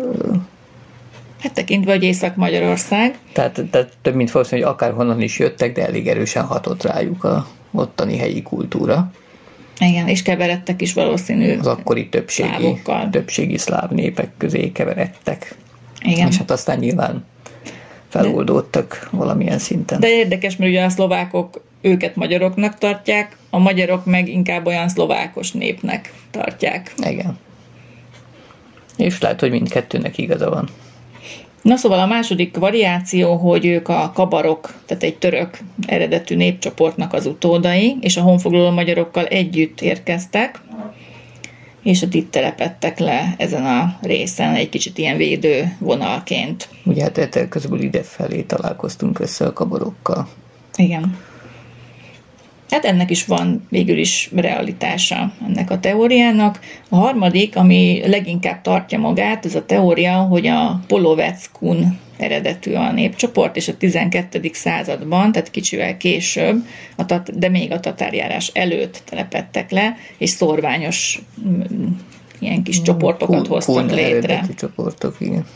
Hát tekintve, hogy Észak-Magyarország. Tehát, tehát több mint valószínű, hogy akárhonnan is jöttek, de elég erősen hatott rájuk a ottani helyi kultúra. Igen, és keveredtek is valószínű Az akkori többségi, szlávokkal. többségi szláv népek közé keveredtek. Igen. És hát aztán nyilván feloldódtak de, valamilyen szinten. De érdekes, mert ugye a szlovákok őket magyaroknak tartják, a magyarok meg inkább olyan szlovákos népnek tartják. Igen. És lehet, hogy mindkettőnek igaza van. Na szóval a második variáció, hogy ők a kabarok, tehát egy török eredetű népcsoportnak az utódai, és a honfoglaló magyarokkal együtt érkeztek, és ott itt telepettek le ezen a részen egy kicsit ilyen védő vonalként. Ugye hát közben ide felé találkoztunk össze a kaborokkal. Igen. Hát ennek is van végül is realitása ennek a teóriának. A harmadik, ami leginkább tartja magát, ez a teória, hogy a Poloveckun eredetű a népcsoport, és a 12. században, tehát kicsivel később, a tat- de még a tatárjárás előtt telepettek le, és szorványos mm, ilyen kis csoportokat kun, hoztak létre. csoportok, igen.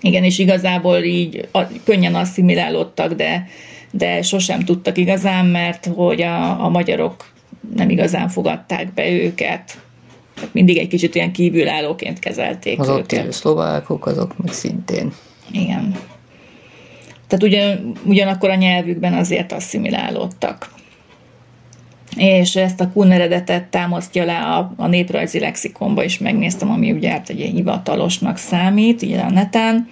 Igen, és igazából így a, könnyen asszimilálódtak, de de sosem tudtak igazán, mert hogy a, a magyarok nem igazán fogadták be őket. Mindig egy kicsit ilyen kívülállóként kezelték az őket. Az szlovákok, azok meg szintén. Igen. Tehát ugyan, ugyanakkor a nyelvükben azért asszimilálódtak. És ezt a kun eredetet támasztja le a, a néprajzi lexikonba is megnéztem, ami ugye hát egy hivatalosnak számít, ugye a neten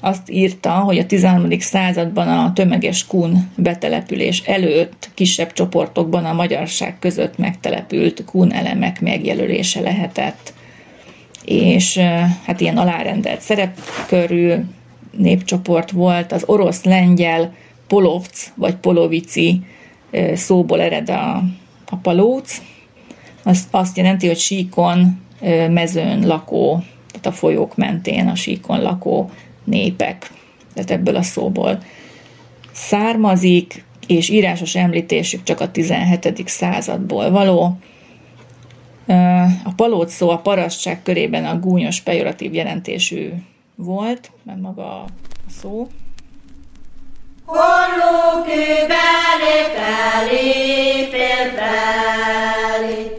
azt írta, hogy a 13. században a tömeges kun betelepülés előtt kisebb csoportokban a magyarság között megtelepült kun elemek megjelölése lehetett. És hát ilyen alárendelt szerepkörű népcsoport volt, az orosz-lengyel polovc vagy polovici szóból ered a, a palóc. Az azt jelenti, hogy síkon, mezőn lakó, tehát a folyók mentén a síkon lakó népek, tehát ebből a szóból származik, és írásos említésük csak a 17. századból való. A palóc szó a parasztság körében a gúnyos pejoratív jelentésű volt, mert maga a szó. Holló kőbeli felé, fél felé,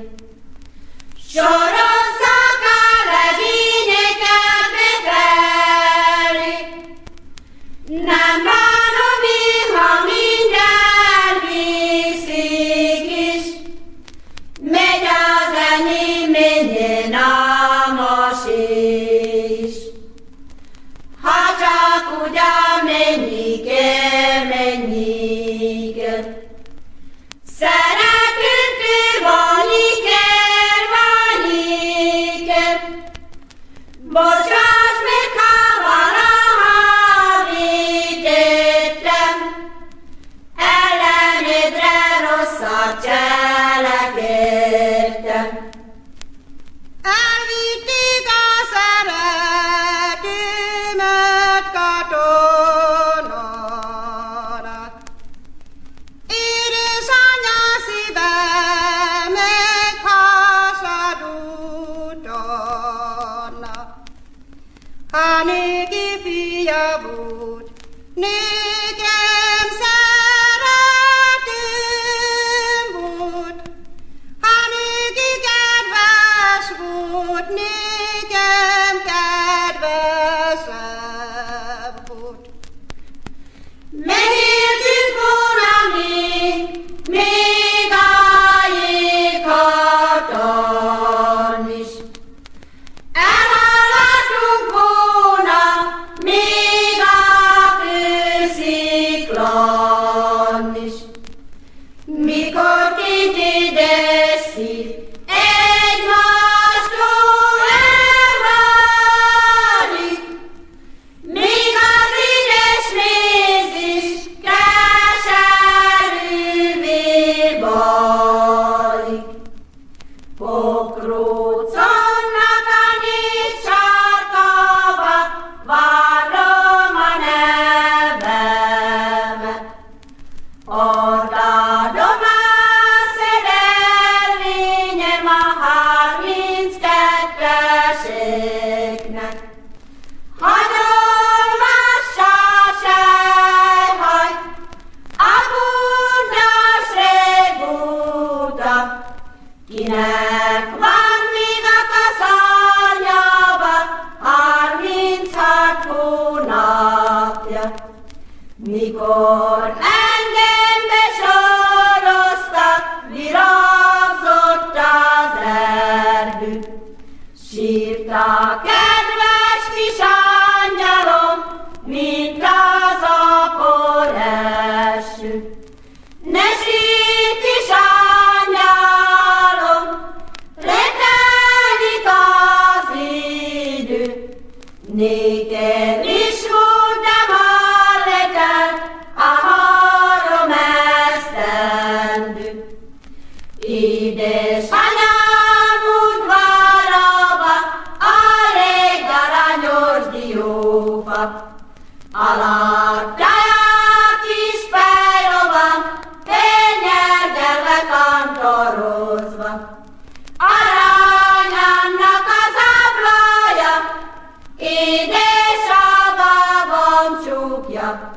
édes ámában csukja.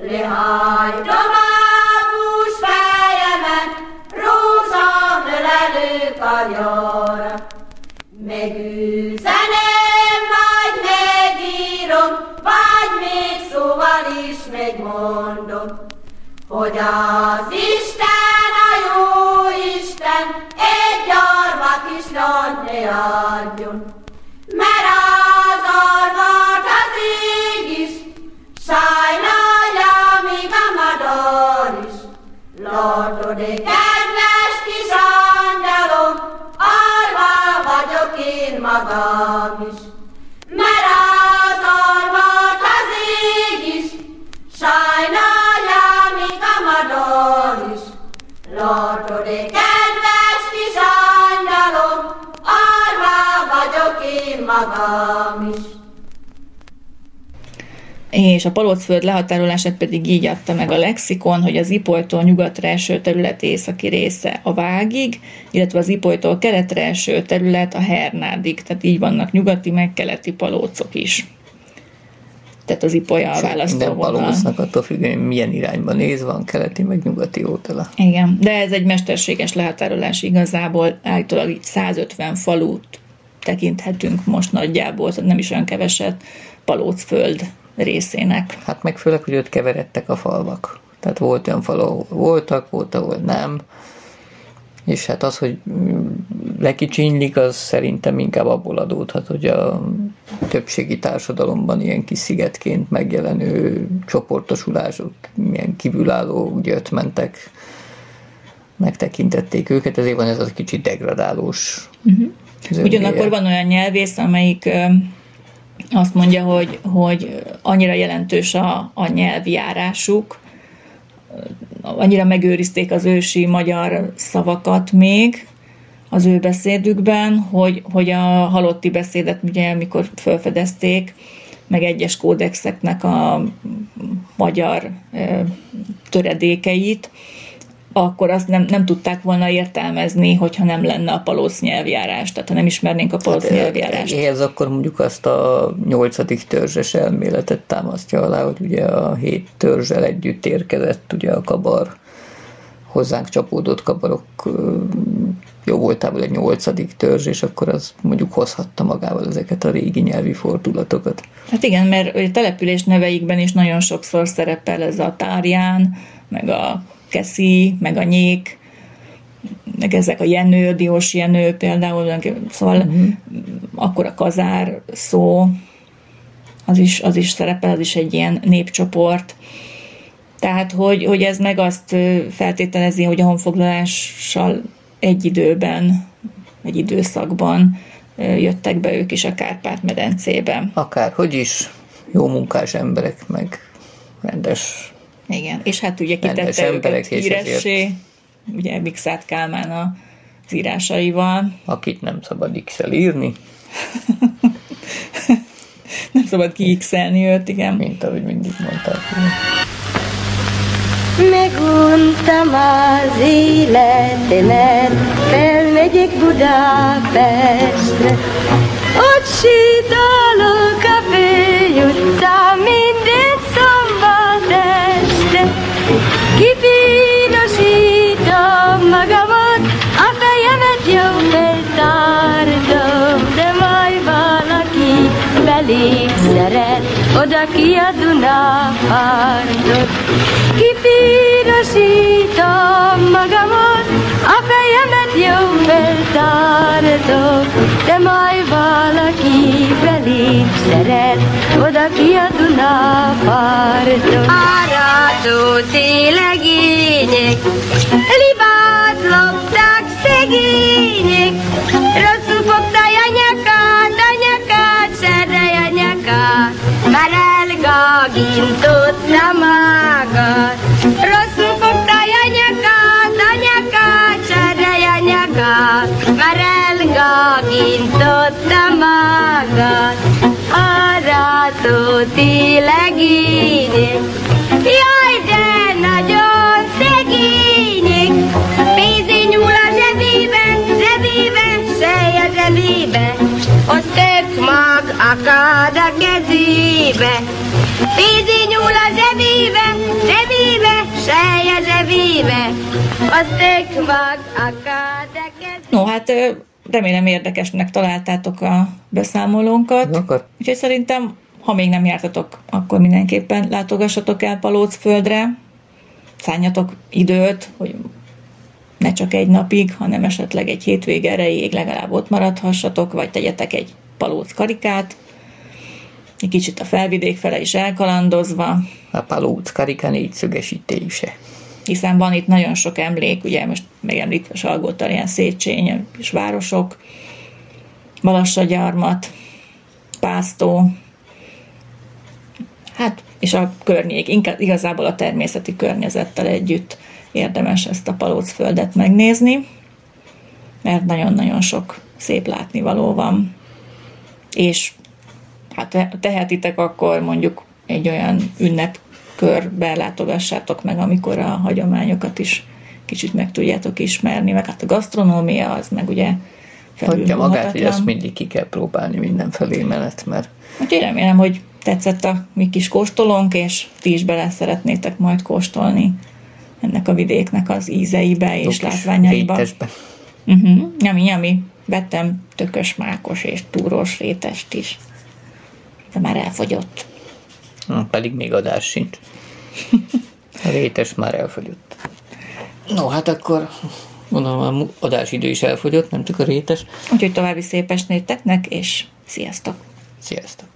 Lehajtom a ágús fejemet, rózsa ölelő kajor. Megüzenem, vagy megírom, vagy még szóval is megmondom, hogy az Isten a jó Isten, egy arva kis adjon. Sajnálja, a madár látod kedves kis angyalom, vagyok én magam is. Mert az arvat az ég a madár látod kedves kis angyalom, vagyok én magam is és a Palocföld lehatárolását pedig így adta meg a lexikon, hogy az Ipolytól nyugatra eső terület északi része a Vágig, illetve az Ipolytól keletre eső terület a Hernádig, tehát így vannak nyugati meg keleti palócok is. Tehát az Ipolya a választó Minden palócnak attól függően, milyen irányba néz, van keleti meg nyugati ótala. Igen, de ez egy mesterséges lehatárolás igazából, állítólag így 150 falut tekinthetünk most nagyjából, tehát nem is olyan keveset. Palócföld részének. Hát meg főleg, hogy ott keveredtek a falvak. Tehát volt olyan fal, ahol voltak, volt, ahol nem. És hát az, hogy lekicsinylik, az szerintem inkább abból adódhat, hogy a többségi társadalomban ilyen kis szigetként megjelenő csoportosulások, milyen kívülálló úgy öt mentek, megtekintették őket, ezért van ez az kicsit degradálós. Uh-huh. Ugyanakkor van olyan nyelvész, amelyik azt mondja, hogy, hogy annyira jelentős a, a nyelvjárásuk, annyira megőrizték az ősi magyar szavakat még az ő beszédükben, hogy, hogy a halotti beszédet, ugye, amikor felfedezték, meg egyes kódexeknek a magyar töredékeit, akkor azt nem, nem tudták volna értelmezni, hogyha nem lenne a palóc nyelvjárás, tehát ha nem ismernénk a palóc hát, nyelvjárást. Ehhez akkor mondjuk azt a nyolcadik törzses elméletet támasztja alá, hogy ugye a hét törzsel együtt érkezett ugye a kabar hozzánk csapódott kabarok jó voltából egy nyolcadik törzs, és akkor az mondjuk hozhatta magával ezeket a régi nyelvi fordulatokat. Hát igen, mert a település neveikben is nagyon sokszor szerepel ez a tárján, meg a keszi, meg a nyék, meg ezek a jenő, diós jenő például, szóval uh-huh. akkor a kazár szó, az is, az is szerepel, az is egy ilyen népcsoport. Tehát, hogy, hogy ez meg azt feltételezi, hogy a honfoglalással egy időben, egy időszakban jöttek be ők is a Kárpát-medencébe. Akár, hogy is, jó munkás emberek, meg rendes igen, és hát ugye kitette emberek híressé, ezért... ugye Mixát Kálmán az írásaival. Akit nem szabad x írni. (laughs) nem szabad ki őt, igen. Mint ahogy mindig mondták. Meguntam az életemet, felmegyek Budapestre. Ott sétálok a főutcán, magamat, a fejemet jó feltártom, de majd valaki belép szeret, oda ki a Dunapartot. Kifinosítom magamat, a fejemet jó feltártom, de majd valaki belém szeret, oda ki a Dunaparton. Áradó télegények, szegények, rosszul fogták a nyakát, a nyakát, szedej a nyakát, már elgagintotta magad. Rosszul fogták a nyakát, a nyakát, szedej a nyakát, már elgagintotta magad. Áradó télegények, jaj, de nagyon szegények, pénzé nyúl a sej a tök mag akad a kezébe. Pénzé nyúl a zsebébe, zsebébe, sej a zsebébe, ott tök mag akad a kezébe. No, hát remélem érdekesnek találtátok a beszámolónkat. Akkor. Úgyhogy szerintem, ha még nem jártatok, akkor mindenképpen látogassatok el Palócföldre, szálljatok időt, hogy ne csak egy napig, hanem esetleg egy hétvége erejéig legalább ott maradhassatok, vagy tegyetek egy palóc karikát, egy kicsit a felvidék fele is elkalandozva. A palóc karika négyszögesítése. Hiszen van itt nagyon sok emlék, ugye most megemlítve Salgótarján, Széchenyi és városok, Balassagyarmat, Pásztó, hát és a környék, inkább igazából a természeti környezettel együtt érdemes ezt a palócföldet megnézni, mert nagyon-nagyon sok szép látnivaló van. És hát tehetitek akkor mondjuk egy olyan ünnepkörbe látogassátok meg, amikor a hagyományokat is kicsit meg tudjátok ismerni, meg hát a gasztronómia az meg ugye Hagyja magát, hogy ezt mindig ki kell próbálni mindenfelé mellett, mert... Úgyhogy remélem, hogy tetszett a mi kis kóstolónk, és ti is bele szeretnétek majd kóstolni ennek a vidéknek az ízeibe és látványaiba. Uh-huh. Nyami, nyami. Vettem tökös, mákos és túrós rétest is. De már elfogyott. Na, pedig még adás sincs. (laughs) A rétes már elfogyott. No, hát akkor mondom, a adásidő is elfogyott, nem csak a rétes. Úgyhogy további szép estét és sziasztok! Sziasztok!